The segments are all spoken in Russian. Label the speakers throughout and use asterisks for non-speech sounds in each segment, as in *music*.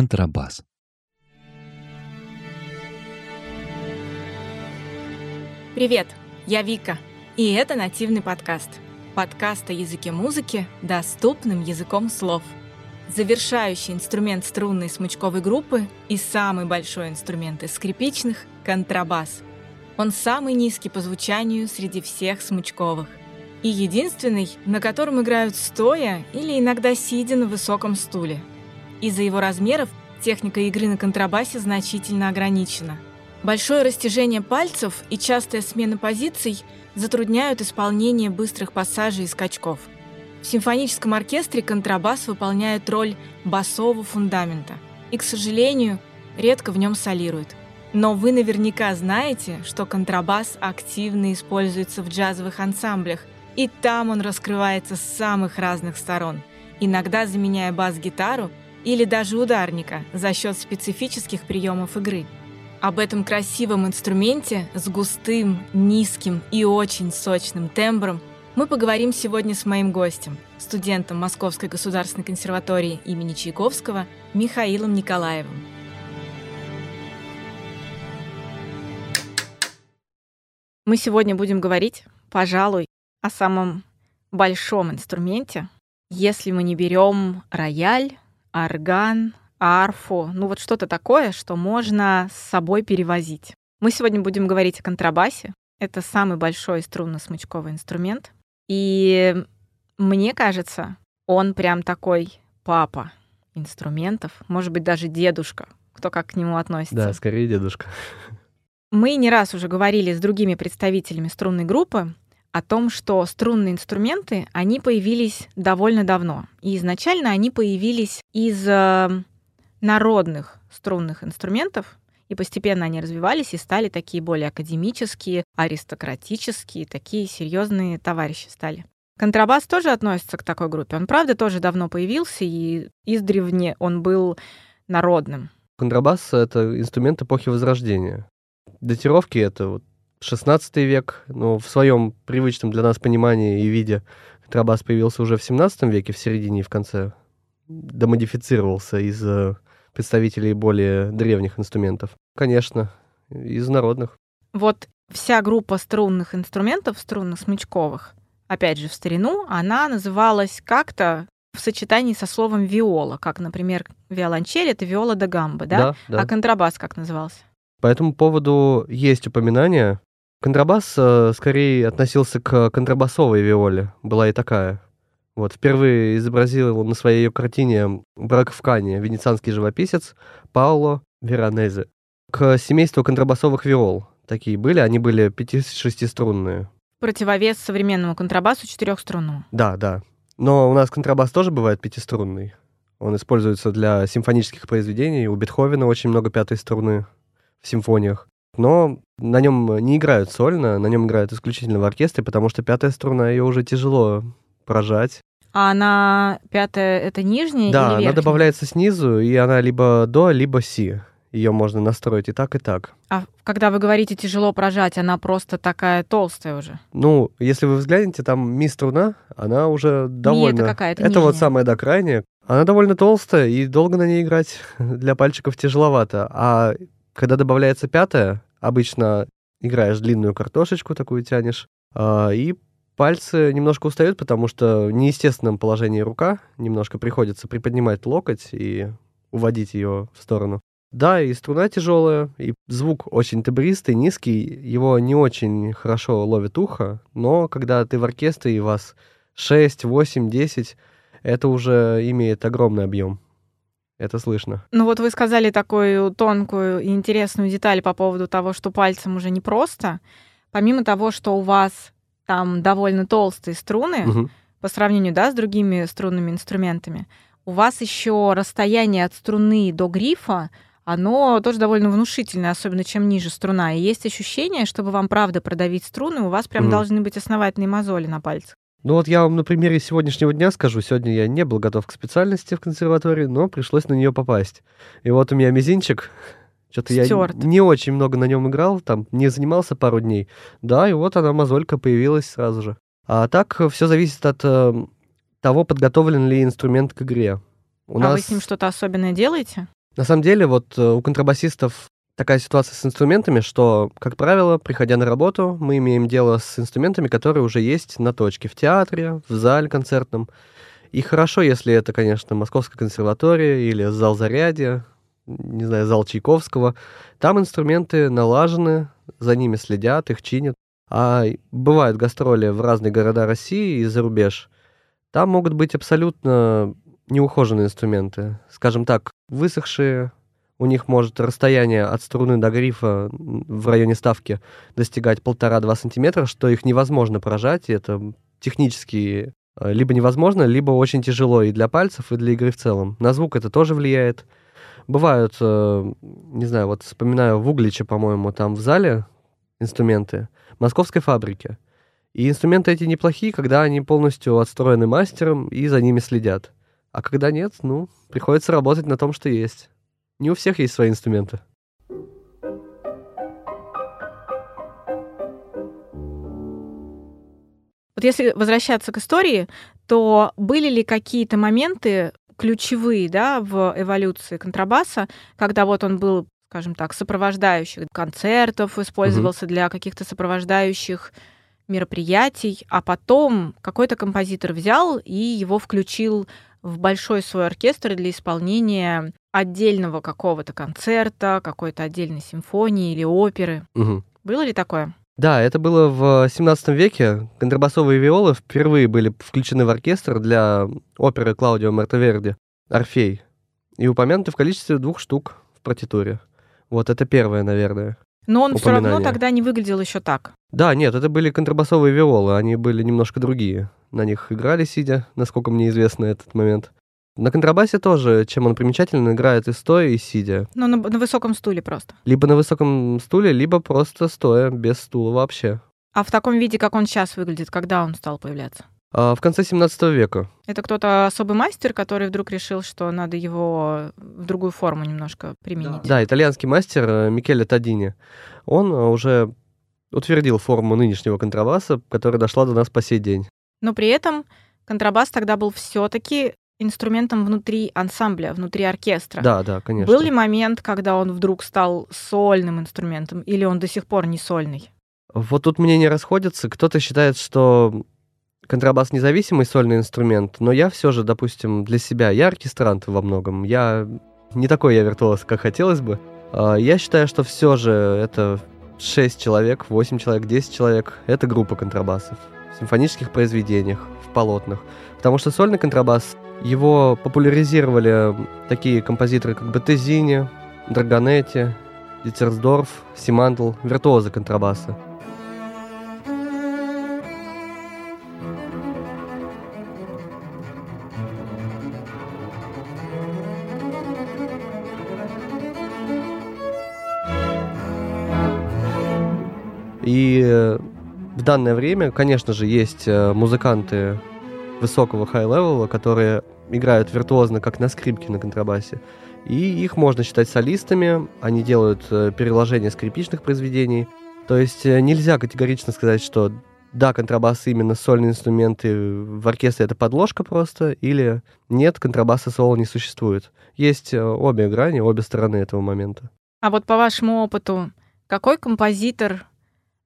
Speaker 1: Контрабас.
Speaker 2: Привет, я Вика, и это нативный подкаст. Подкаст о языке музыки доступным языком слов. Завершающий инструмент струнной смычковой группы и самый большой инструмент из скрипичных – контрабас. Он самый низкий по звучанию среди всех смычковых. И единственный, на котором играют стоя или иногда сидя на высоком стуле – из-за его размеров техника игры на контрабасе значительно ограничена. Большое растяжение пальцев и частая смена позиций затрудняют исполнение быстрых пассажей и скачков. В симфоническом оркестре контрабас выполняет роль басового фундамента и, к сожалению, редко в нем солирует. Но вы наверняка знаете, что контрабас активно используется в джазовых ансамблях, и там он раскрывается с самых разных сторон, иногда заменяя бас-гитару или даже ударника за счет специфических приемов игры. Об этом красивом инструменте с густым, низким и очень сочным тембром мы поговорим сегодня с моим гостем, студентом Московской государственной консерватории имени Чайковского Михаилом Николаевым. Мы сегодня будем говорить, пожалуй, о самом большом инструменте, если мы не берем рояль, орган, арфу, ну вот что-то такое, что можно с собой перевозить. Мы сегодня будем говорить о контрабасе. Это самый большой струнно-смычковый инструмент. И мне кажется, он прям такой папа инструментов, может быть, даже дедушка, кто как к нему относится.
Speaker 3: Да, скорее дедушка.
Speaker 2: Мы не раз уже говорили с другими представителями струнной группы о том, что струнные инструменты, они появились довольно давно. И изначально они появились из э, народных струнных инструментов, и постепенно они развивались и стали такие более академические, аристократические, такие серьезные товарищи стали. Контрабас тоже относится к такой группе. Он, правда, тоже давно появился, и издревне он был народным.
Speaker 3: Контрабас — это инструмент эпохи Возрождения. Датировки — это вот 16 век, но в своем привычном для нас понимании и виде контрабас появился уже в 17 веке, в середине и в конце. Домодифицировался из э, представителей более древних инструментов. Конечно, из народных.
Speaker 2: Вот вся группа струнных инструментов, струнно-смычковых, опять же, в старину, она называлась как-то в сочетании со словом виола, как, например, виолончель — это виола да гамба, да?
Speaker 3: Да, да.
Speaker 2: А контрабас как назывался?
Speaker 3: По этому поводу есть упоминания Контрабас э, скорее относился к контрабасовой виоле, была и такая. Вот, впервые изобразил на своей картине «Брак в Кане» венецианский живописец Пауло Веронезе. К семейству контрабасовых виол такие были, они были пяти-шестиструнные.
Speaker 2: Противовес современному контрабасу четырехструнному.
Speaker 3: Да, да. Но у нас контрабас тоже бывает пятиструнный. Он используется для симфонических произведений. У Бетховена очень много пятой струны в симфониях но на нем не играют сольно, на нем играют исключительно в оркестре, потому что пятая струна ее уже тяжело прожать.
Speaker 2: А она пятая это нижняя
Speaker 3: да,
Speaker 2: или верхняя?
Speaker 3: она добавляется снизу, и она либо до, либо си. Ее можно настроить и так, и так.
Speaker 2: А когда вы говорите тяжело прожать, она просто такая толстая уже?
Speaker 3: Ну, если вы взглянете, там ми струна, она уже довольно...
Speaker 2: Ми это какая-то
Speaker 3: Это вот самая, да, крайняя. Она довольно толстая, и долго на ней играть *laughs* для пальчиков тяжеловато. А когда добавляется пятая, обычно играешь длинную картошечку, такую тянешь, а, и пальцы немножко устают, потому что в неестественном положении рука немножко приходится приподнимать локоть и уводить ее в сторону. Да, и струна тяжелая, и звук очень тебристый, низкий, его не очень хорошо ловит ухо, но когда ты в оркестре и вас 6, 8, 10, это уже имеет огромный объем. Это слышно.
Speaker 2: Ну вот вы сказали такую тонкую и интересную деталь по поводу того, что пальцем уже не просто. Помимо того, что у вас там довольно толстые струны угу. по сравнению да, с другими струнными инструментами, у вас еще расстояние от струны до грифа оно тоже довольно внушительное, особенно чем ниже струна. И есть ощущение, чтобы вам правда продавить струны, у вас прям mm. должны быть основательные мозоли на пальцах.
Speaker 3: Ну вот я вам на примере сегодняшнего дня скажу. Сегодня я не был готов к специальности в консерватории, но пришлось на нее попасть. И вот у меня мизинчик, что-то я не очень много на нем играл, там не занимался пару дней. Да, и вот она, мозолька, появилась сразу же. А так все зависит от э, того, подготовлен ли инструмент к игре.
Speaker 2: У а нас... вы с ним что-то особенное делаете?
Speaker 3: На самом деле, вот э, у контрабасистов такая ситуация с инструментами, что, как правило, приходя на работу, мы имеем дело с инструментами, которые уже есть на точке в театре, в зале концертном. И хорошо, если это, конечно, Московская консерватория или зал Зарядья, не знаю, зал Чайковского. Там инструменты налажены, за ними следят, их чинят. А бывают гастроли в разные города России и за рубеж. Там могут быть абсолютно неухоженные инструменты. Скажем так, высохшие, у них может расстояние от струны до грифа в районе ставки достигать полтора-два сантиметра, что их невозможно поражать, и это технически э, либо невозможно, либо очень тяжело и для пальцев, и для игры в целом. На звук это тоже влияет. Бывают, э, не знаю, вот вспоминаю в Угличе, по-моему, там в зале инструменты московской фабрики. И инструменты эти неплохие, когда они полностью отстроены мастером и за ними следят. А когда нет, ну, приходится работать на том, что есть. Не у всех есть свои инструменты.
Speaker 2: Вот если возвращаться к истории, то были ли какие-то моменты ключевые да, в эволюции контрабаса, когда вот он был, скажем так, сопровождающих концертов, использовался угу. для каких-то сопровождающих мероприятий, а потом какой-то композитор взял и его включил в большой свой оркестр для исполнения отдельного какого-то концерта, какой-то отдельной симфонии или оперы.
Speaker 3: Угу.
Speaker 2: Было ли такое?
Speaker 3: Да, это было в 17 веке. Контрабасовые виолы впервые были включены в оркестр для оперы Клаудио Мартаверди «Орфей» и упомянуты в количестве двух штук в партитуре. Вот это первое, наверное.
Speaker 2: Но он все равно тогда не выглядел еще так.
Speaker 3: Да, нет, это были контрабасовые виолы, они были немножко другие. На них играли сидя, насколько мне известно этот момент. На контрабасе тоже, чем он примечателен, играет и стоя, и сидя.
Speaker 2: Но на, на высоком стуле просто.
Speaker 3: Либо на высоком стуле, либо просто стоя, без стула вообще.
Speaker 2: А в таком виде, как он сейчас выглядит, когда он стал появляться?
Speaker 3: А, в конце 17 века.
Speaker 2: Это кто-то особый мастер, который вдруг решил, что надо его в другую форму немножко применить.
Speaker 3: Да, итальянский мастер э, Микеле Тадини. Он э, уже утвердил форму нынешнего контрабаса, которая дошла до нас по сей день.
Speaker 2: Но при этом контрабас тогда был все-таки инструментом внутри ансамбля, внутри оркестра.
Speaker 3: Да, да, конечно.
Speaker 2: Был ли момент, когда он вдруг стал сольным инструментом, или он до сих пор не сольный?
Speaker 3: Вот тут мнения расходятся. Кто-то считает, что контрабас независимый сольный инструмент, но я все же, допустим, для себя, я оркестрант во многом. Я не такой я виртуоз, как хотелось бы. А, я считаю, что все же это 6 человек, 8 человек, 10 человек — это группа контрабасов в симфонических произведениях, в полотнах. Потому что сольный контрабас, его популяризировали такие композиторы, как Батезини, Драгонетти, Дитерсдорф, Симандл, виртуозы контрабаса. И э, в данное время, конечно же, есть э, музыканты высокого high level а, которые играют виртуозно, как на скрипке на контрабасе. И их можно считать солистами, они делают э, переложение скрипичных произведений. То есть нельзя категорично сказать, что да, контрабас именно сольные инструменты в оркестре это подложка просто, или нет, контрабаса соло не существует. Есть обе грани, обе стороны этого момента.
Speaker 2: А вот по вашему опыту, какой композитор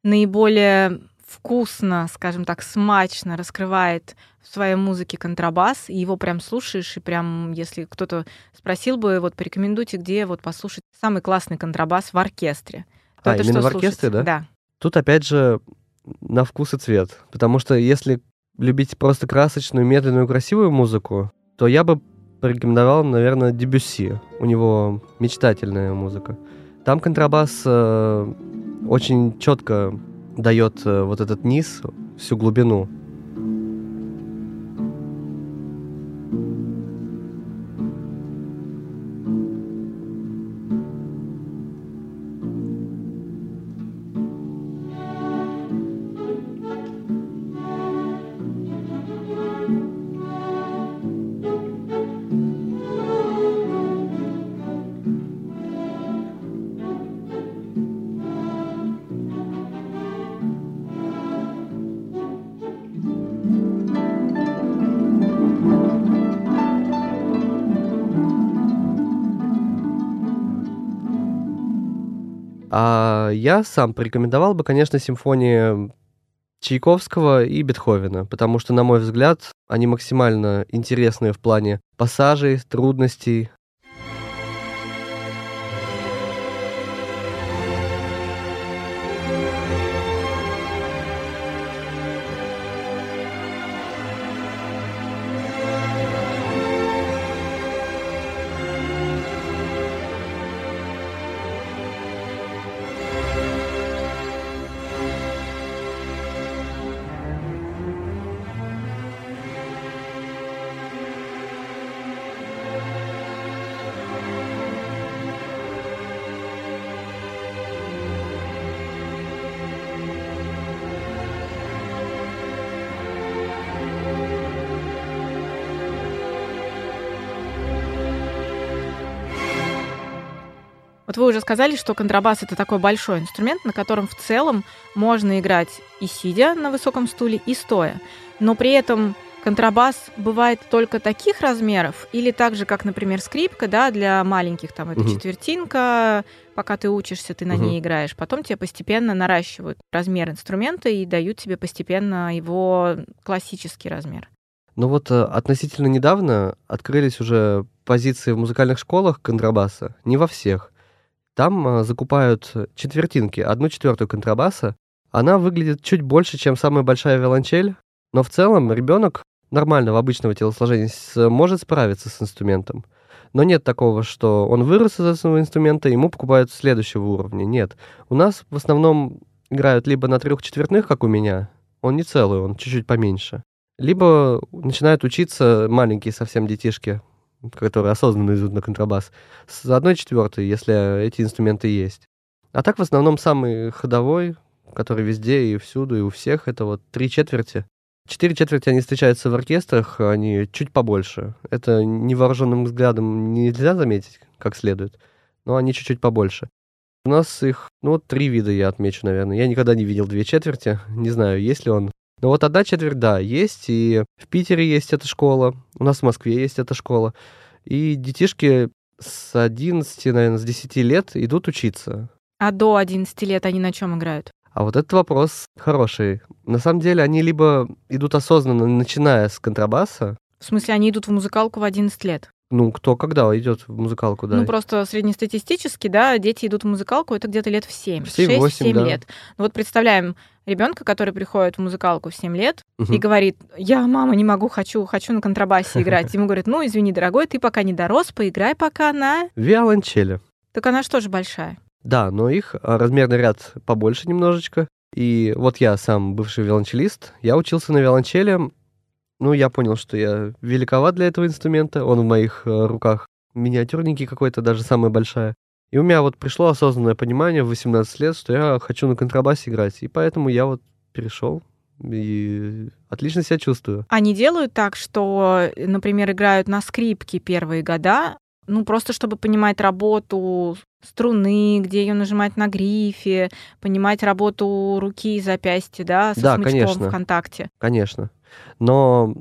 Speaker 2: наиболее вкусно, скажем так, смачно раскрывает в своей музыке контрабас, и его прям слушаешь, и прям, если кто-то спросил бы, вот порекомендуйте, где вот послушать самый классный контрабас в оркестре.
Speaker 3: То а, это именно что в оркестре,
Speaker 2: слушать?
Speaker 3: да?
Speaker 2: Да.
Speaker 3: Тут, опять же, на вкус и цвет. Потому что если любить просто красочную, медленную, красивую музыку, то я бы порекомендовал, наверное, Дебюсси. У него мечтательная музыка. Там контрабас э, очень четко дает э, вот этот низ, всю глубину. Я сам порекомендовал бы, конечно, симфонии Чайковского и Бетховена, потому что, на мой взгляд, они максимально интересные в плане пассажей, трудностей,
Speaker 2: Вот вы уже сказали, что контрабас это такой большой инструмент, на котором в целом можно играть и сидя на высоком стуле, и стоя. Но при этом контрабас бывает только таких размеров, или так же, как, например, скрипка, да, для маленьких, там, это угу. четвертинка, пока ты учишься, ты на угу. ней играешь. Потом тебе постепенно наращивают размер инструмента и дают тебе постепенно его классический размер.
Speaker 3: Ну вот э, относительно недавно открылись уже позиции в музыкальных школах контрабаса, не во всех. Там а, закупают четвертинки, одну четвертую контрабаса. Она выглядит чуть больше, чем самая большая виолончель, но в целом ребенок нормального обычного телосложения может справиться с инструментом. Но нет такого, что он вырос из этого инструмента, ему покупают следующего уровня. Нет. У нас в основном играют либо на трех четвертных, как у меня, он не целый, он чуть-чуть поменьше. Либо начинают учиться маленькие совсем детишки, которые осознанно идут на контрабас, с одной четвертой, если эти инструменты есть. А так в основном самый ходовой, который везде и всюду, и у всех, это вот три четверти. Четыре четверти они встречаются в оркестрах, они чуть побольше. Это невооруженным взглядом нельзя заметить как следует, но они чуть-чуть побольше. У нас их, ну, три вида я отмечу, наверное. Я никогда не видел две четверти, не знаю, есть ли он. Но вот одна четверть, да, есть, и в Питере есть эта школа, у нас в Москве есть эта школа. И детишки с 11, наверное, с 10 лет идут учиться.
Speaker 2: А до 11 лет они на чем играют?
Speaker 3: А вот этот вопрос хороший. На самом деле они либо идут осознанно, начиная с контрабаса.
Speaker 2: В смысле, они идут в музыкалку в 11 лет?
Speaker 3: Ну, кто когда идет в музыкалку, да.
Speaker 2: Ну, просто среднестатистически, да, дети идут в музыкалку, это где-то лет в 7, 7 6-7 да. лет. Ну, вот представляем ребенка, который приходит в музыкалку в 7 лет угу. и говорит, я, мама, не могу, хочу, хочу на контрабасе *laughs* играть. Ему говорят, ну, извини, дорогой, ты пока не дорос, поиграй пока на...
Speaker 3: Виолончели.
Speaker 2: Так она же большая?
Speaker 3: Да, но их а, размерный ряд побольше немножечко. И вот я сам бывший виолончелист, я учился на виолончели, ну, я понял, что я великоват для этого инструмента, он в моих э, руках миниатюрненький какой-то, даже самая большая. И у меня вот пришло осознанное понимание в 18 лет, что я хочу на контрабасе играть, и поэтому я вот перешел и отлично себя чувствую.
Speaker 2: Они делают так, что, например, играют на скрипке первые года, ну, просто чтобы понимать работу струны, где ее нажимать на грифе, понимать работу руки и запястья, да, со да, смычком конечно. в контакте.
Speaker 3: Конечно. Но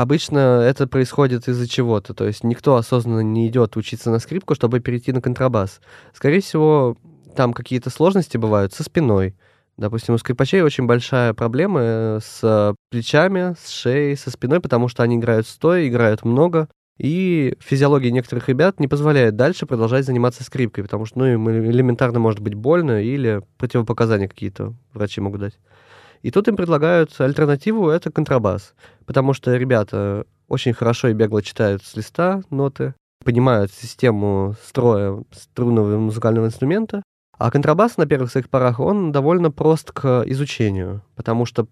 Speaker 3: обычно это происходит из-за чего-то. То есть никто осознанно не идет учиться на скрипку, чтобы перейти на контрабас. Скорее всего, там какие-то сложности бывают со спиной. Допустим, у скрипачей очень большая проблема э, с плечами, с шеей, со спиной, потому что они играют стоя, играют много, и физиология некоторых ребят не позволяет дальше продолжать заниматься скрипкой, потому что ну, им элементарно может быть больно или противопоказания какие-то врачи могут дать. И тут им предлагают альтернативу — это контрабас, потому что ребята очень хорошо и бегло читают с листа ноты, понимают систему строя струнного музыкального инструмента, а контрабас на первых своих порах, он довольно прост к изучению, потому что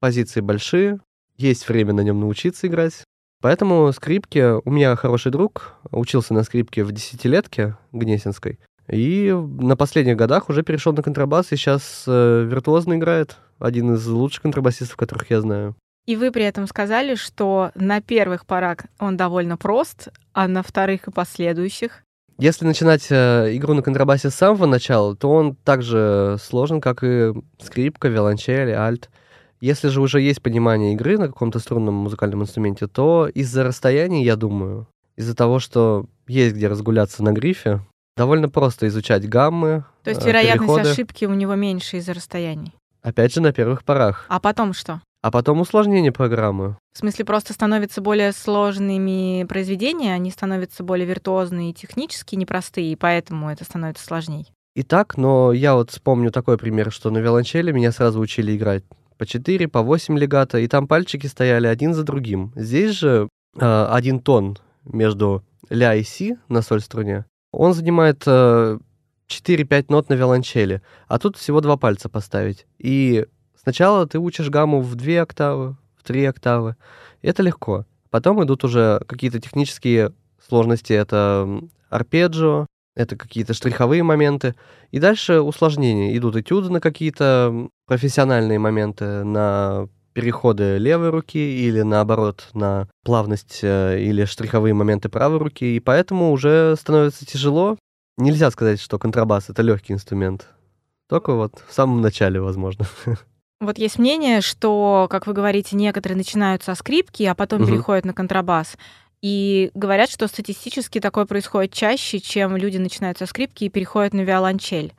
Speaker 3: позиции большие, есть время на нем научиться играть. Поэтому скрипки... У меня хороший друг, учился на скрипке в десятилетке Гнесинской, и на последних годах уже перешел на контрабас и сейчас э, виртуозно играет. Один из лучших контрабасистов, которых я знаю.
Speaker 2: И вы при этом сказали, что на первых порах он довольно прост, а на вторых и последующих
Speaker 3: если начинать э, игру на контрабасе с самого начала, то он также сложен, как и скрипка, виолончель, альт. Если же уже есть понимание игры на каком-то струнном музыкальном инструменте, то из-за расстояния, я думаю, из-за того, что есть где разгуляться на грифе, довольно просто изучать гаммы,
Speaker 2: То есть
Speaker 3: э,
Speaker 2: вероятность
Speaker 3: переходы.
Speaker 2: ошибки у него меньше из-за расстояний.
Speaker 3: Опять же, на первых порах.
Speaker 2: А потом что?
Speaker 3: А потом усложнение программы.
Speaker 2: В смысле, просто становятся более сложными произведения, они становятся более виртуозные и технически непростые, и поэтому это становится сложней.
Speaker 3: И так, но я вот вспомню такой пример, что на виолончели меня сразу учили играть по 4, по 8 легато, и там пальчики стояли один за другим. Здесь же э, один тон между ля и си на соль струне, он занимает э, 4-5 нот на виолончели, а тут всего два пальца поставить. И сначала ты учишь гамму в 2 октавы, в 3 октавы, это легко. Потом идут уже какие-то технические сложности, это арпеджио, это какие-то штриховые моменты. И дальше усложнения. Идут этюды на какие-то профессиональные моменты, на переходы левой руки или наоборот на плавность э, или штриховые моменты правой руки. И поэтому уже становится тяжело. Нельзя сказать, что контрабас это легкий инструмент. Только вот в самом начале, возможно. *laughs*
Speaker 2: Вот есть мнение, что, как вы говорите, некоторые начинают со скрипки, а потом
Speaker 3: Мгм.
Speaker 2: переходят на контрабас. И говорят, что статистически такое происходит чаще, чем люди начинают со скрипки и переходят на виолончель.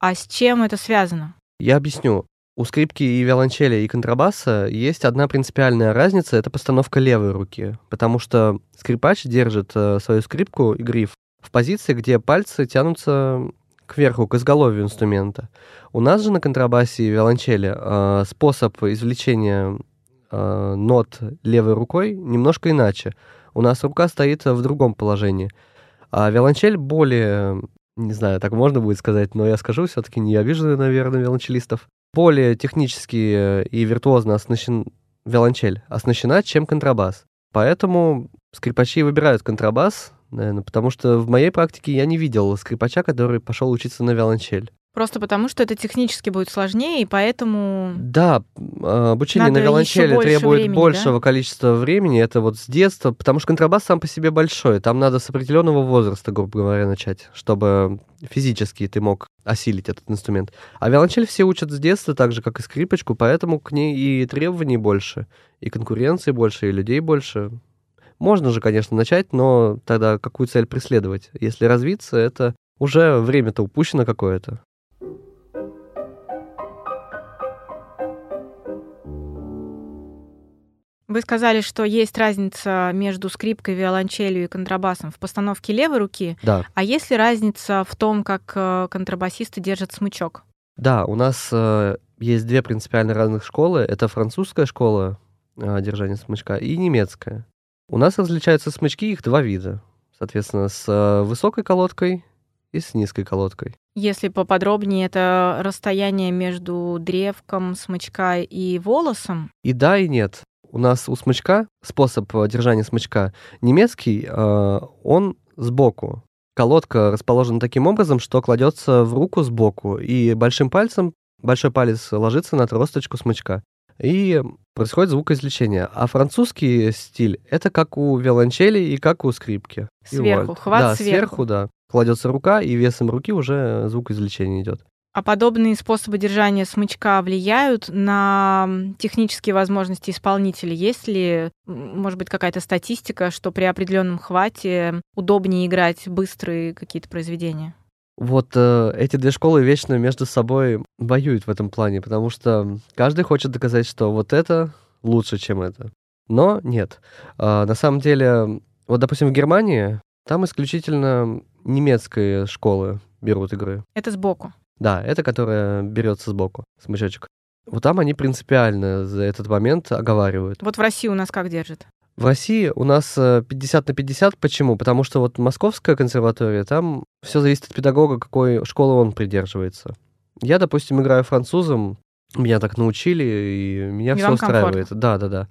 Speaker 2: А с чем это связано?
Speaker 3: Я объясню. У скрипки и виолончели и контрабаса есть одна принципиальная разница — это постановка левой руки. Потому что скрипач держит э, свою скрипку и гриф в позиции, где пальцы тянутся кверху, к изголовью инструмента. У нас же на контрабасе и виолончели э, способ извлечения э, нот левой рукой немножко иначе. У нас рука стоит в другом положении. А виолончель более, не знаю, так можно будет сказать, но я скажу все-таки, не обижу, наверное, виолончелистов. Более технически и виртуозно оснащен виолончель оснащена, чем контрабас. Поэтому скрипачи выбирают контрабас, наверное, потому что в моей практике я не видел скрипача, который пошел учиться на виолончель.
Speaker 2: Просто потому, что это технически будет сложнее, и поэтому...
Speaker 3: Да, э, обучение
Speaker 2: Надо
Speaker 3: на виолончели
Speaker 2: больше
Speaker 3: требует
Speaker 2: времени,
Speaker 3: большего количества времени. Это вот с детства, потому что контрабас сам по себе большой. Там надо с определенного возраста, грубо говоря, начать, чтобы физически ты мог осилить этот инструмент. А виолончель все учат с детства, так же, как и скрипочку, поэтому к ней и требований больше, и конкуренции больше, и людей больше. Можно же, конечно, начать, но тогда какую цель преследовать? Если развиться, это уже время-то упущено какое-то.
Speaker 2: Вы сказали, что есть разница между скрипкой, виолончелью и контрабасом в постановке левой руки.
Speaker 3: Да.
Speaker 2: А есть ли разница в том, как э, контрабасисты держат смычок?
Speaker 3: Да, у нас э, есть две принципиально разных школы. Это французская школа э, держания смычка и немецкая. У нас различаются смычки, их два вида. Соответственно, с э, высокой колодкой и с низкой колодкой.
Speaker 2: Если поподробнее, это расстояние между древком смычка и волосом.
Speaker 3: И да, и нет. У нас у смычка способ э, держания смычка немецкий, э, он сбоку. Колодка расположена таким образом, что кладется в руку сбоку, и большим пальцем большой палец ложится на тросточку смычка. И происходит звукоизвлечение. А французский стиль — это как у виолончели и как у скрипки.
Speaker 2: Сверху,
Speaker 3: вот.
Speaker 2: хват
Speaker 3: да,
Speaker 2: сверху.
Speaker 3: сверху, да. Кладется рука, и весом руки уже звукоизвлечение идет.
Speaker 2: А подобные способы держания смычка влияют на технические возможности исполнителя? Есть ли, может быть, какая-то статистика, что при определенном хвате удобнее играть быстрые какие-то произведения?
Speaker 3: Вот э, эти две школы вечно между собой воюют в этом плане, потому что каждый хочет доказать, что вот это лучше, чем это. Но нет. А, на самом деле, вот, допустим, в Германии там исключительно немецкие школы берут игры.
Speaker 2: Это сбоку.
Speaker 3: Да, это которая берется сбоку, смычочек. Вот там они принципиально за этот момент оговаривают.
Speaker 2: Вот в России у нас как держит?
Speaker 3: В России у нас э, 50 на 50. Почему? Потому что вот Московская консерватория, там все зависит от педагога, какой школы он придерживается. Я, допустим, играю французом, меня так научили, и меня
Speaker 2: И
Speaker 3: все устраивает. Да, да, да.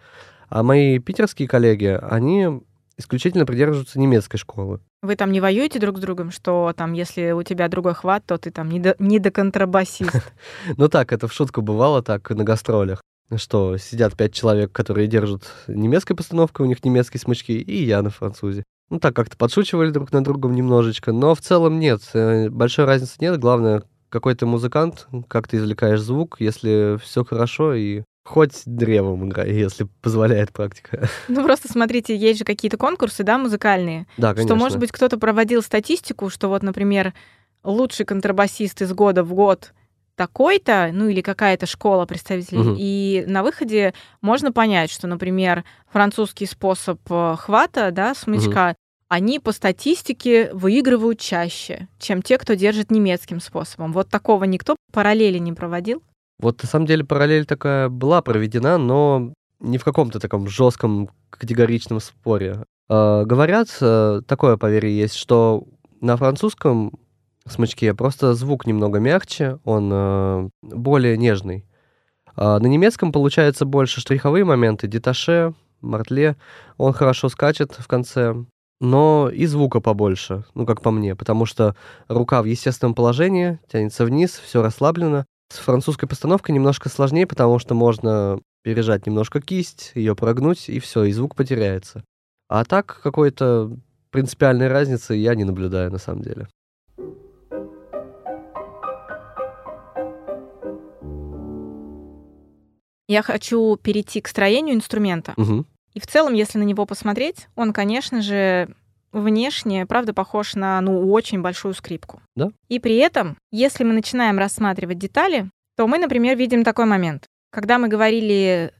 Speaker 3: А мои питерские коллеги, они исключительно придерживаются немецкой школы.
Speaker 2: Вы там не воюете друг с другом, что там, если у тебя другой хват, то ты там не до, не до контрабасист? *laughs*
Speaker 3: Ну так, это в шутку бывало так на гастролях, что сидят пять человек, которые держат немецкой постановкой, у них немецкие смычки, и я на французе. Ну так как-то подшучивали друг над другом немножечко, но в целом нет, э, большой разницы нет. Главное, какой ты музыкант, как ты извлекаешь звук, если все хорошо и хоть древом играй, *laughs* если позволяет практика. *laughs*
Speaker 2: Ну, просто смотрите, есть же какие-то конкурсы, да, музыкальные,
Speaker 3: Да, конечно.
Speaker 2: что, может быть, кто-то проводил статистику, что вот, например, лучший контрабасист из года в год такой-то, ну или какая-то школа представителей,
Speaker 3: Мгм.
Speaker 2: и на выходе можно понять, что, например, французский способ э, хвата, да, смычка, они по статистике выигрывают чаще, чем те, кто держит немецким способом. Вот такого никто параллели не проводил.
Speaker 3: Вот на самом деле параллель такая была проведена, но не в каком-то таком жестком категоричном споре. Э, говорят, э, такое поверье есть, что на французском смычке просто звук немного мягче, он э, более нежный. А на немецком получается больше штриховые моменты, деташе, мартле, он хорошо скачет в конце, но и звука побольше, ну, как по мне, потому что рука в естественном положении, тянется вниз, все расслаблено. С французской постановкой немножко сложнее, потому что можно пережать немножко кисть, ее прогнуть, и все, и звук потеряется. А так какой-то принципиальной разницы я не наблюдаю на самом деле.
Speaker 2: Я хочу перейти к строению инструмента.
Speaker 3: Мгм.
Speaker 2: И в целом, если на него посмотреть, он, конечно же, внешне, правда, похож на, ну, очень большую скрипку.
Speaker 3: Да.
Speaker 2: И при этом, если мы начинаем рассматривать детали, то мы, например, видим такой момент. Когда мы говорили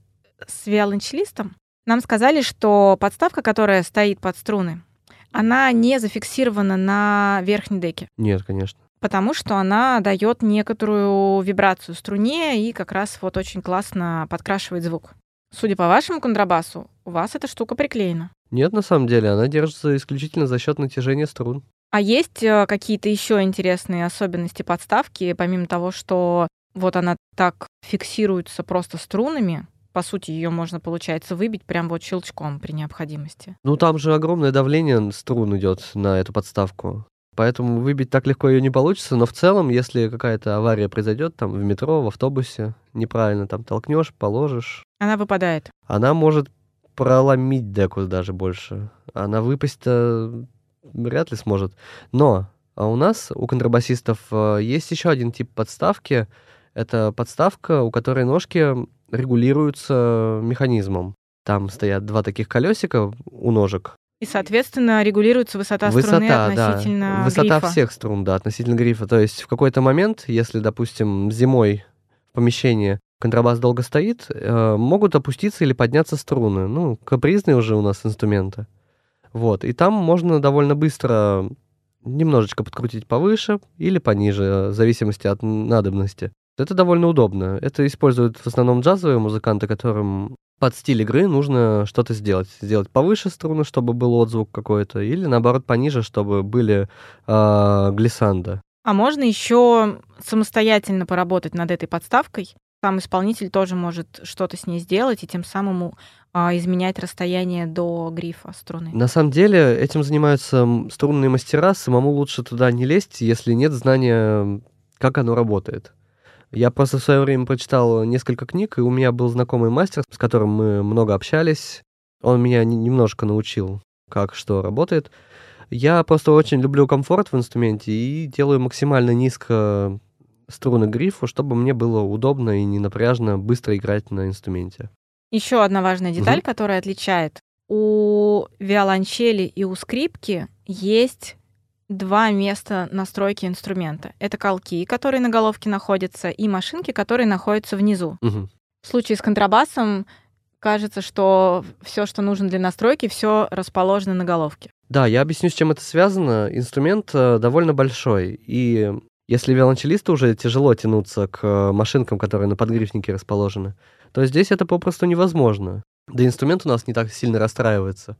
Speaker 2: с виолончелистом, нам сказали, что подставка, которая стоит под струны, она не зафиксирована на верхней деке,
Speaker 3: Нет, конечно.
Speaker 2: Потому что она дает некоторую вибрацию струне и как раз вот очень классно подкрашивает звук. Судя по вашему контрабасу, у вас эта штука приклеена.
Speaker 3: Нет, на самом деле, она держится исключительно за счет натяжения струн.
Speaker 2: А есть э, какие-то еще интересные особенности подставки, помимо того, что вот она так фиксируется просто струнами, по сути, ее можно, получается, выбить прям вот щелчком при необходимости.
Speaker 3: Ну, там же огромное давление струн идет на эту подставку. Поэтому выбить так легко ее не получится, но в целом, если какая-то авария произойдет там в метро, в автобусе, неправильно там толкнешь, положишь,
Speaker 2: Она выпадает.
Speaker 3: она может проломить деку даже больше. Она выпасть-то вряд ли сможет. Но а у нас, у контрабасистов, э, есть еще один тип подставки. Это подставка, у которой ножки регулируются механизмом. Там стоят два таких колесика у ножек.
Speaker 2: И, соответственно, регулируется высота, струны
Speaker 3: Высота,
Speaker 2: относительно
Speaker 3: да. Высота
Speaker 2: грифа.
Speaker 3: всех струн, да, относительно грифа. То есть в какой-то момент, если, допустим, зимой в помещении контрабас долго стоит, э, могут опуститься или подняться струны. Ну, капризные уже у нас инструменты. Вот. И там можно довольно быстро немножечко подкрутить повыше или пониже, в зависимости от надобности. Это довольно удобно. Это используют в основном джазовые музыканты, которым под стиль игры нужно что-то сделать. Сделать повыше струны, чтобы был отзвук какой-то, или наоборот пониже, чтобы были э, глиссанда.
Speaker 2: А можно еще самостоятельно поработать над этой подставкой. Сам исполнитель тоже может что-то с ней сделать и тем самым а, изменять расстояние до грифа струны.
Speaker 3: На самом деле этим занимаются струнные мастера, самому лучше туда не лезть, если нет знания, как оно работает. Я просто в свое время прочитал несколько книг, и у меня был знакомый мастер, с которым мы много общались. Он меня не- немножко научил, как что работает. Я просто очень люблю комфорт в инструменте и делаю максимально низко струны грифу, чтобы мне было удобно и не напряжно быстро играть на инструменте.
Speaker 2: Еще одна важная деталь,
Speaker 3: Мгм.
Speaker 2: которая отличает. У виолончели и у скрипки есть два места настройки инструмента. Это колки, которые на головке находятся, и машинки, которые находятся внизу.
Speaker 3: Мгм.
Speaker 2: В случае с контрабасом кажется, что все, что нужно для настройки, все расположено на головке.
Speaker 3: Да, я объясню, с чем это связано. Инструмент э, довольно большой, и если виолончелисту уже тяжело тянуться к э, машинкам, которые на подгрифнике расположены, то здесь это попросту невозможно. Да инструмент у нас не так сильно расстраивается.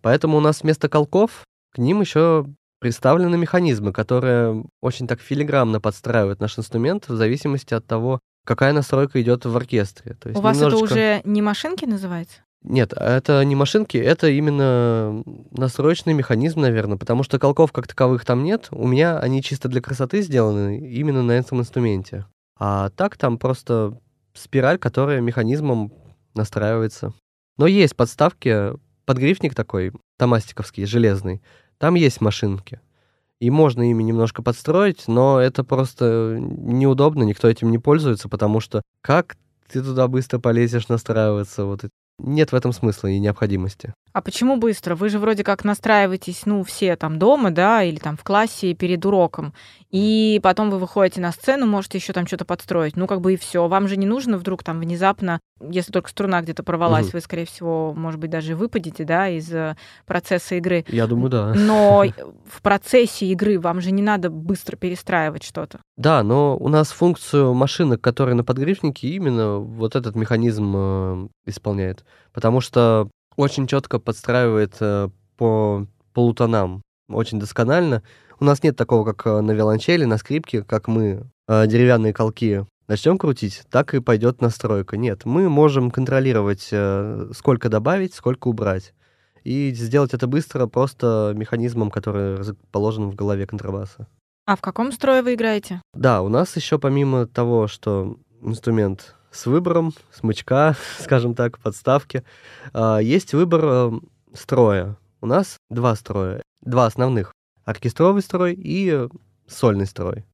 Speaker 3: Поэтому у нас вместо колков к ним еще представлены механизмы, которые очень так филигранно подстраивают наш инструмент в зависимости от того, какая настройка идет в оркестре. То есть
Speaker 2: У вас это
Speaker 3: немножечко-
Speaker 2: уже не машинки называется?
Speaker 3: нет, это не машинки, это именно настроечный механизм, наверное, потому что колков как таковых там нет. У меня они чисто для красоты сделаны именно на этом инструменте. А так там просто спираль, которая механизмом настраивается. Но есть подставки, подгрифник такой, томастиковский, железный. Там есть машинки. И можно ими немножко подстроить, но это просто неудобно, никто этим не пользуется, потому что как ты туда быстро полезешь настраиваться, вот нет в этом смысла и необходимости.
Speaker 2: А почему быстро? Вы же вроде как настраиваетесь, ну, все там дома, да, или там в классе перед уроком, и потом вы выходите на сцену, можете еще там что-то подстроить. Ну, как бы и все. Вам же не нужно вдруг там внезапно, если только струна где-то порвалась, угу. вы, скорее всего, может быть, даже выпадете, да, из э, процесса игры.
Speaker 3: Я думаю, да.
Speaker 2: Но *laughs* в процессе игры вам же не надо быстро перестраивать что-то.
Speaker 3: Да, но у нас функцию машинок, которые на подгрифнике, именно вот этот механизм э, исполняет. Потому что очень четко подстраивает э, по полутонам, очень досконально. У нас нет такого, как э, на виолончели, на скрипке, как мы э, деревянные колки начнем крутить, так и пойдет настройка. Нет, мы можем контролировать, сколько добавить, сколько убрать. И сделать это быстро просто механизмом, который расположен в голове контрабаса.
Speaker 2: А в каком строе вы играете?
Speaker 3: Да, у нас еще помимо того, что инструмент с выбором смычка, *laughs* скажем так, подставки. А, есть выбор э, строя. У нас два строя, два основных. Оркестровый строй и сольный строй.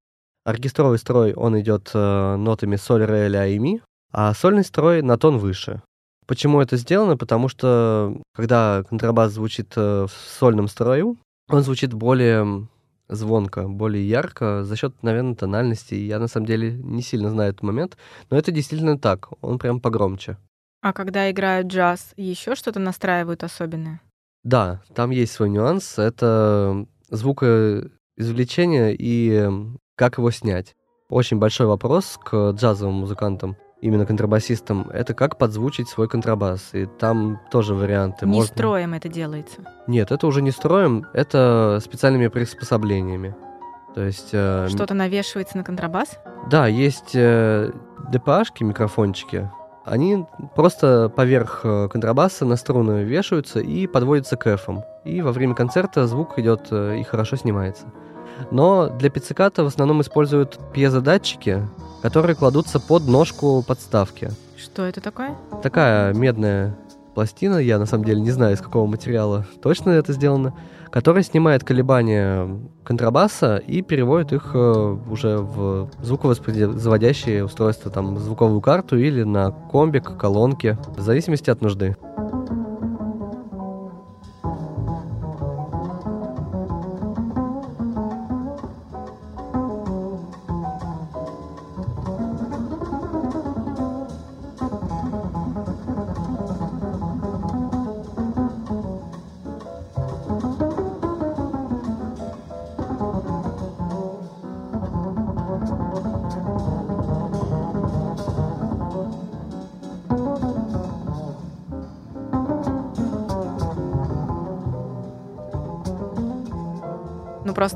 Speaker 3: Оркестровый строй, он идет э, нотами соль, ре, ля и ми, а сольный строй на тон выше. Почему это сделано? Потому что когда контрабас звучит э, в сольном строю, он звучит более звонко, более ярко за счет, наверное, тональности. Я на самом деле не сильно знаю этот момент, но это действительно так. Он прям погромче.
Speaker 2: А когда играют джаз, еще что-то настраивают особенное?
Speaker 3: Да, там есть свой нюанс. Это звукоизвлечение и как его снять. Очень большой вопрос к джазовым музыкантам именно контрабасистом, это как подзвучить свой контрабас. И там тоже варианты.
Speaker 2: Не Можно... строем это делается?
Speaker 3: Нет, это уже не строем, это специальными приспособлениями. То есть... Э,
Speaker 2: Что-то навешивается на контрабас?
Speaker 3: Да, есть э, ДПАшки, микрофончики. Они просто поверх э, контрабаса на струны вешаются и подводятся к эфам. И во время концерта звук идет э, и хорошо снимается. Но для пицциката в основном используют пьезодатчики, которые кладутся под ножку подставки.
Speaker 2: Что это такое?
Speaker 3: Такая медная пластина, я на самом деле не знаю, из какого материала точно это сделано, которая снимает колебания контрабаса и переводит их э, уже в звуковоспроизводящие устройства, там, звуковую карту или на комбик, колонки, в зависимости от нужды.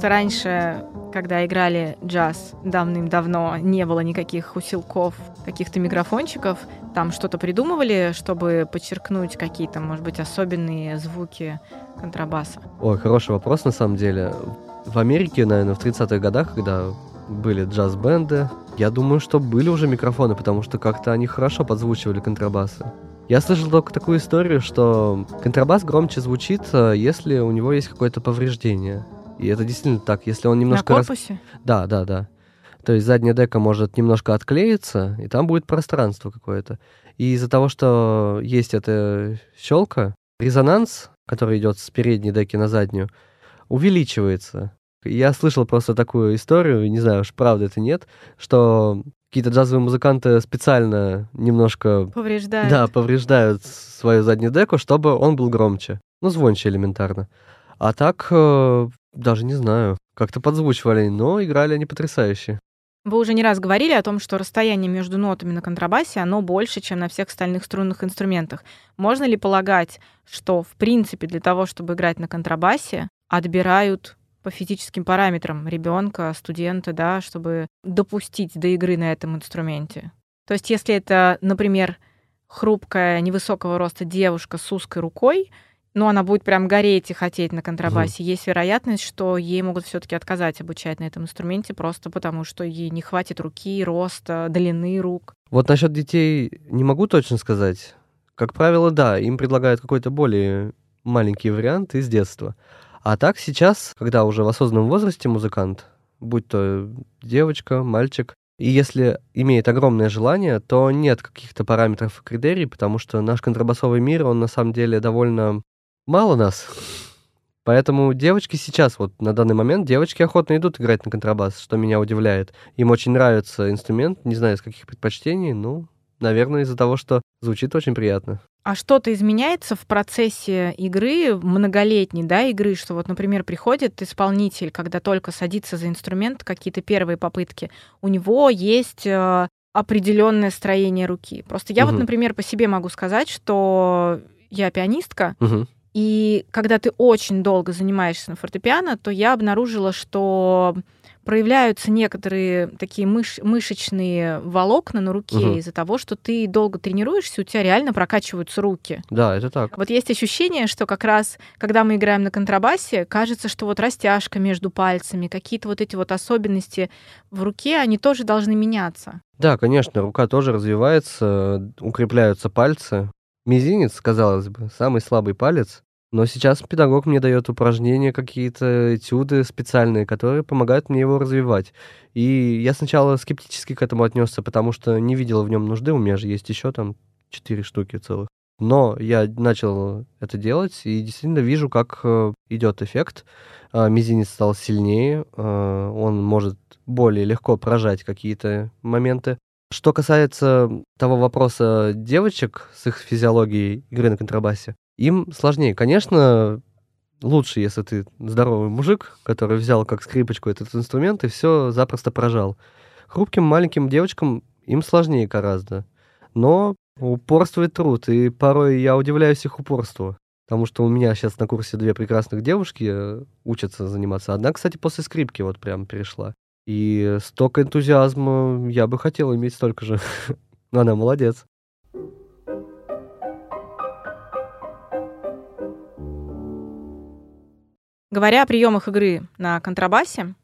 Speaker 2: Просто раньше, когда играли джаз давным-давно, не было никаких усилков, каких-то микрофончиков. Там что-то придумывали, чтобы подчеркнуть какие-то, может быть, особенные звуки контрабаса?
Speaker 3: Ой, хороший вопрос на самом деле. В Америке, наверное, в 30-х годах, когда были джаз-бенды, я думаю, что были уже микрофоны, потому что как-то они хорошо подзвучивали контрабасы. Я слышал только такую историю, что контрабас громче звучит, э, если у него есть какое-то повреждение. И это действительно так. Если он немножко...
Speaker 2: На корпусе? Рас...
Speaker 3: Да, да, да. То есть задняя дека может немножко отклеиться, и там будет пространство какое-то. И из-за того, что есть эта щелка, резонанс, который идет с передней деки на заднюю, увеличивается. Я слышал просто такую историю, не знаю уж правда это нет, что какие-то джазовые музыканты специально немножко...
Speaker 2: Повреждают.
Speaker 3: Да, повреждают свою заднюю деку, чтобы он был громче. Ну, звонче элементарно. А так, э, даже не знаю. Как-то подзвучивали, но играли они потрясающе.
Speaker 2: Вы уже не раз говорили о том, что расстояние между нотами на контрабасе, оно больше, чем на всех остальных струнных инструментах. Можно ли полагать, что, в принципе, для того, чтобы играть на контрабасе, отбирают по физическим параметрам ребенка, студента, да, чтобы допустить до игры на этом инструменте? То есть, если это, например, хрупкая, невысокого роста девушка с узкой рукой, но она будет прям гореть и хотеть на контрабасе, угу. есть вероятность, что ей могут все-таки отказать обучать на этом инструменте просто потому, что ей не хватит руки, роста, длины рук.
Speaker 3: Вот насчет детей не могу точно сказать. Как правило, да, им предлагают какой-то более маленький вариант из детства. А так сейчас, когда уже в осознанном возрасте музыкант, будь то девочка, мальчик, и если имеет огромное желание, то нет каких-то параметров и критерий, потому что наш контрабасовый мир, он на самом деле довольно Мало нас. Поэтому девочки сейчас, вот на данный момент, девочки охотно идут играть на контрабас, что меня удивляет. Им очень нравится инструмент, не знаю, из каких предпочтений, ну, наверное, из-за того, что звучит очень приятно.
Speaker 2: А что-то изменяется в процессе игры, многолетней, да, игры, что вот, например, приходит исполнитель, когда только садится за инструмент, какие-то первые попытки, у него есть э, определенное строение руки. Просто я угу. вот, например, по себе могу сказать, что я пианистка,
Speaker 3: угу.
Speaker 2: И когда ты очень долго занимаешься на фортепиано, то я обнаружила, что проявляются некоторые такие мыш мышечные волокна на руке угу. из-за того, что ты долго тренируешься, у тебя реально прокачиваются руки.
Speaker 3: Да, это так.
Speaker 2: Вот есть ощущение, что как раз, когда мы играем на контрабасе, кажется, что вот растяжка между пальцами, какие-то вот эти вот особенности в руке, они тоже должны меняться.
Speaker 3: Да, конечно, рука тоже развивается, укрепляются пальцы. Мизинец, казалось бы, самый слабый палец, но сейчас педагог мне дает упражнения, какие-то этюды специальные, которые помогают мне его развивать. И я сначала скептически к этому отнесся, потому что не видел в нем нужды. У меня же есть еще там четыре штуки целых. Но я начал это делать и действительно вижу, как э, идет эффект. А, мизинец стал сильнее, а, он может более легко прожать какие-то моменты. Что касается того вопроса девочек с их физиологией игры на контрабасе, им сложнее. Конечно, лучше, если ты здоровый мужик, который взял как скрипочку этот инструмент и все запросто прожал. Хрупким маленьким девочкам им сложнее гораздо. Но упорство и труд, и порой я удивляюсь их упорству. Потому что у меня сейчас на курсе две прекрасных девушки э, учатся заниматься. Одна, кстати, после скрипки вот прям перешла. И столько энтузиазма я бы хотел иметь столько же. *laughs* Но она молодец.
Speaker 2: Говоря о приемах игры на контрабасе,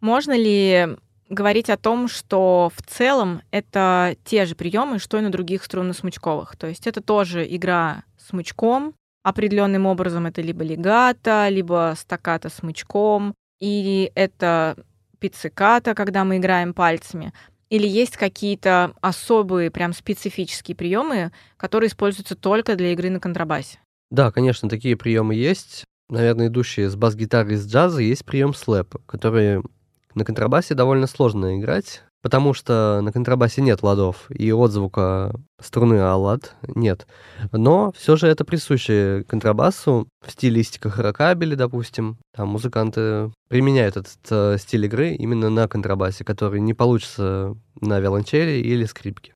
Speaker 2: можно ли говорить о том, что в целом это те же приемы, что и на других струнно-смычковых? То есть это тоже игра смычком, определенным образом это либо легато, либо стаката смычком, или это пицциката, когда мы играем пальцами, или есть какие-то особые, прям специфические приемы, которые используются только для игры на контрабасе?
Speaker 3: Да, конечно, такие приемы есть. Наверное, идущие с бас-гитары из джаза, есть прием слэп, который на контрабасе довольно сложно играть, потому что на контрабасе нет ладов, и отзвука струны а лад нет. Но все же это присуще контрабасу в стилистиках рокабели, допустим. Там музыканты применяют этот э, стиль игры именно на контрабасе, который не получится на виолончели или скрипке.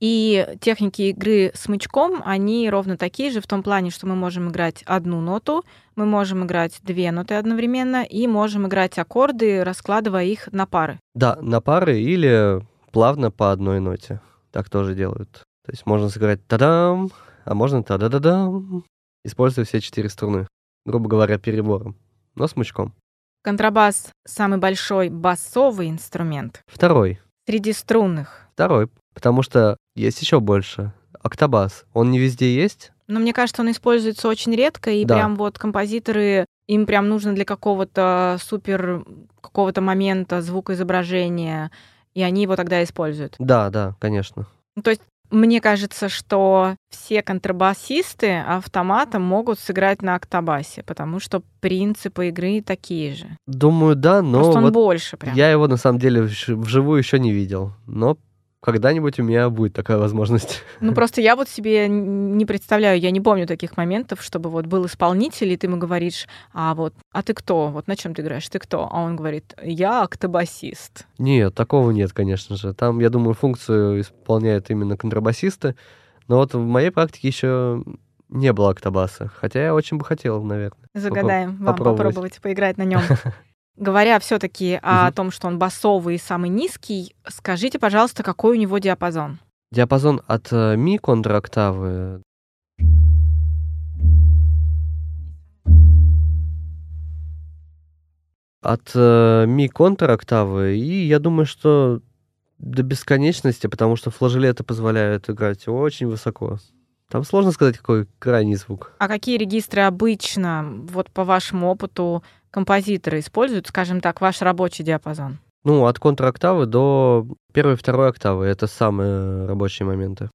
Speaker 2: И техники игры смычком, они ровно такие же в том плане, что мы можем играть одну ноту, мы можем играть две ноты одновременно и можем играть аккорды, раскладывая их на пары.
Speaker 3: Да, на пары или плавно по одной ноте. Так тоже делают. То есть можно сыграть та-дам, а можно та-да-да-дам, используя все четыре струны, грубо говоря, перебором, но смычком.
Speaker 2: Контрабас — самый большой басовый инструмент.
Speaker 3: Второй.
Speaker 2: Среди струнных.
Speaker 3: Второй, потому что есть еще больше. Октобас. Он не везде есть.
Speaker 2: Но мне кажется, он используется очень редко, и да. прям вот композиторы, им прям нужно для какого-то супер, какого-то момента звукоизображения, и они его тогда используют.
Speaker 3: Да, да, конечно.
Speaker 2: То есть мне кажется, что все контрабасисты автоматом могут сыграть на октобасе, потому что принципы игры такие же.
Speaker 3: Думаю, да, но
Speaker 2: Просто он вот больше прям.
Speaker 3: Я его на самом деле вживую еще не видел, но когда-нибудь у меня будет такая возможность. *laughs*
Speaker 2: Ну, просто я вот себе не представляю, я не помню таких моментов, чтобы вот был исполнитель, и ты ему говоришь, а вот, а ты кто? Вот на чем ты играешь? Ты кто? А он говорит, я актобасист.
Speaker 3: Нет, такого нет, конечно же. Там, я думаю, функцию исполняют именно контрабасисты. Но вот в моей практике еще не было актобаса. Хотя я очень бы хотел, наверное.
Speaker 2: Загадаем вам попробовать, попробовать поиграть на нем. *laughs* Говоря все-таки угу. о том, что он басовый и самый низкий, скажите, пожалуйста, какой у него диапазон?
Speaker 3: Диапазон от э, ми контроктавы от э, ми контроктавы, и я думаю, что до бесконечности, потому что флажолеты позволяют играть очень высоко. Там сложно сказать, какой крайний звук.
Speaker 2: А какие регистры обычно, вот по вашему опыту, композиторы используют, скажем так, ваш рабочий диапазон?
Speaker 3: Ну, от контроктавы до первой и второй октавы. Это самые рабочие моменты.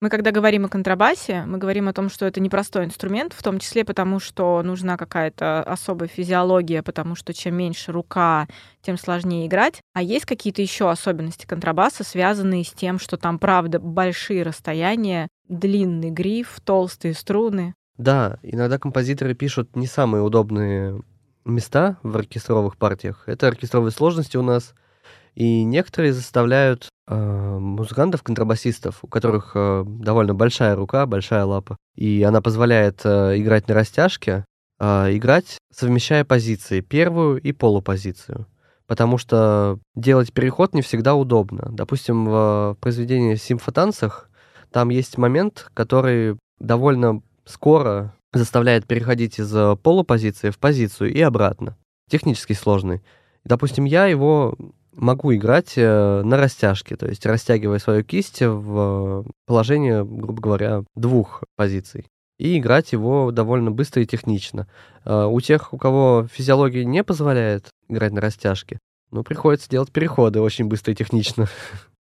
Speaker 2: Мы когда говорим о контрабасе, мы говорим о том, что это непростой инструмент, в том числе потому, что нужна какая-то особая физиология, потому что чем меньше рука, тем сложнее играть. А есть какие-то еще особенности контрабаса, связанные с тем, что там, правда, большие расстояния, длинный гриф, толстые струны?
Speaker 3: Да, иногда композиторы пишут не самые удобные места в оркестровых партиях. Это оркестровые сложности у нас. И некоторые заставляют э, музыкантов, контрабасистов, у которых э, довольно большая рука, большая лапа, и она позволяет э, играть на растяжке, э, играть, совмещая позиции, первую и полупозицию. Потому что делать переход не всегда удобно. Допустим, в произведении «Симфотанцах» там есть момент, который довольно скоро заставляет переходить из э, полупозиции в позицию и обратно. Технически сложный. Допустим, я его могу играть э, на растяжке, то есть растягивая свою кисть в положение, грубо говоря, двух позиций. И играть его довольно быстро и технично. Э, у тех, у кого физиология не позволяет играть на растяжке, ну, приходится делать переходы очень быстро и технично.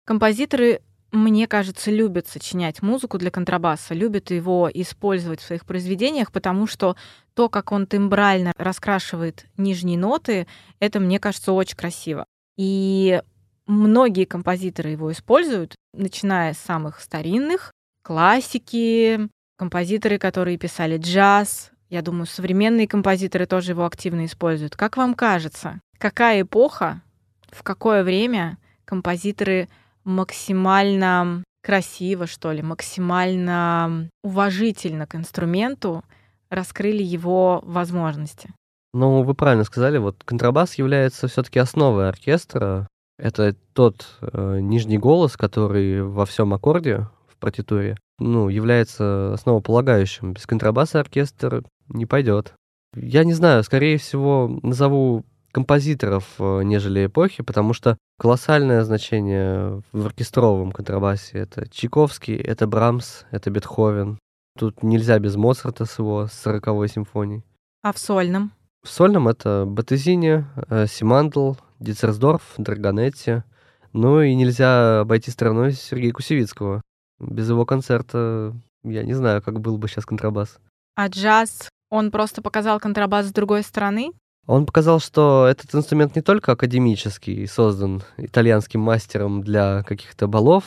Speaker 2: Композиторы мне кажется, любят сочинять музыку для контрабаса, любят его использовать в своих произведениях, потому что то, как он тембрально раскрашивает нижние ноты, это, мне кажется, очень красиво. И многие композиторы его используют, начиная с самых старинных, классики, композиторы, которые писали джаз. Я думаю, современные композиторы тоже его активно используют. Как вам кажется, какая эпоха, в какое время композиторы максимально красиво, что ли, максимально уважительно к инструменту раскрыли его возможности.
Speaker 3: Ну, вы правильно сказали, вот контрабас является все-таки основой оркестра. Это тот э, нижний голос, который во всем аккорде в партитуре, ну, является основополагающим. Без контрабаса оркестр не пойдет. Я не знаю, скорее всего, назову композиторов, э, нежели эпохи, потому что колоссальное значение в оркестровом контрабасе это Чайковский, это Брамс, это Бетховен. Тут нельзя без Моцарта с его 40-й симфонией.
Speaker 2: А в сольном?
Speaker 3: В сольном это Батезини, э, Симандл, Дицерсдорф, Драгонетти. Ну и нельзя обойти стороной Сергея Кусевицкого. Без его концерта я не знаю, как был бы сейчас контрабас.
Speaker 2: А джаз, он просто показал контрабас с другой стороны?
Speaker 3: Он показал, что этот инструмент не только академический, создан итальянским мастером для каких-то балов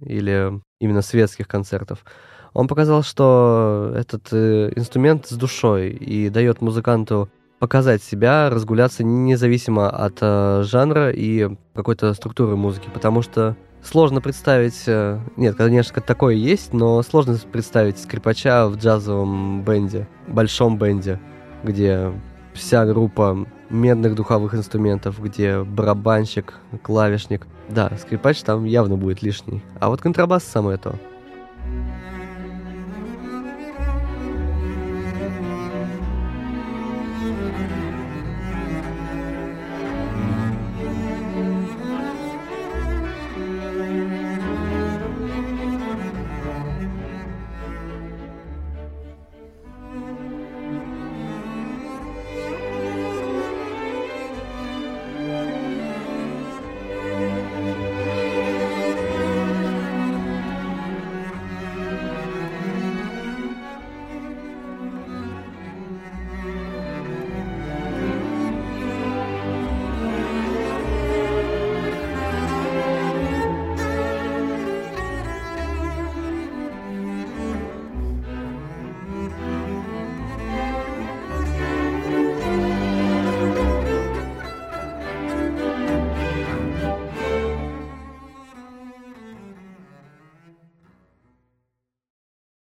Speaker 3: или именно светских концертов. Он показал, что этот э, инструмент с душой и дает музыканту показать себя, разгуляться независимо от э, жанра и какой-то структуры музыки, потому что сложно представить, э, нет, конечно, такое есть, но сложно представить скрипача в джазовом бенде, большом бенде, где вся группа медных духовых инструментов, где барабанщик, клавишник. Да, скрипач там явно будет лишний. А вот контрабас самое то.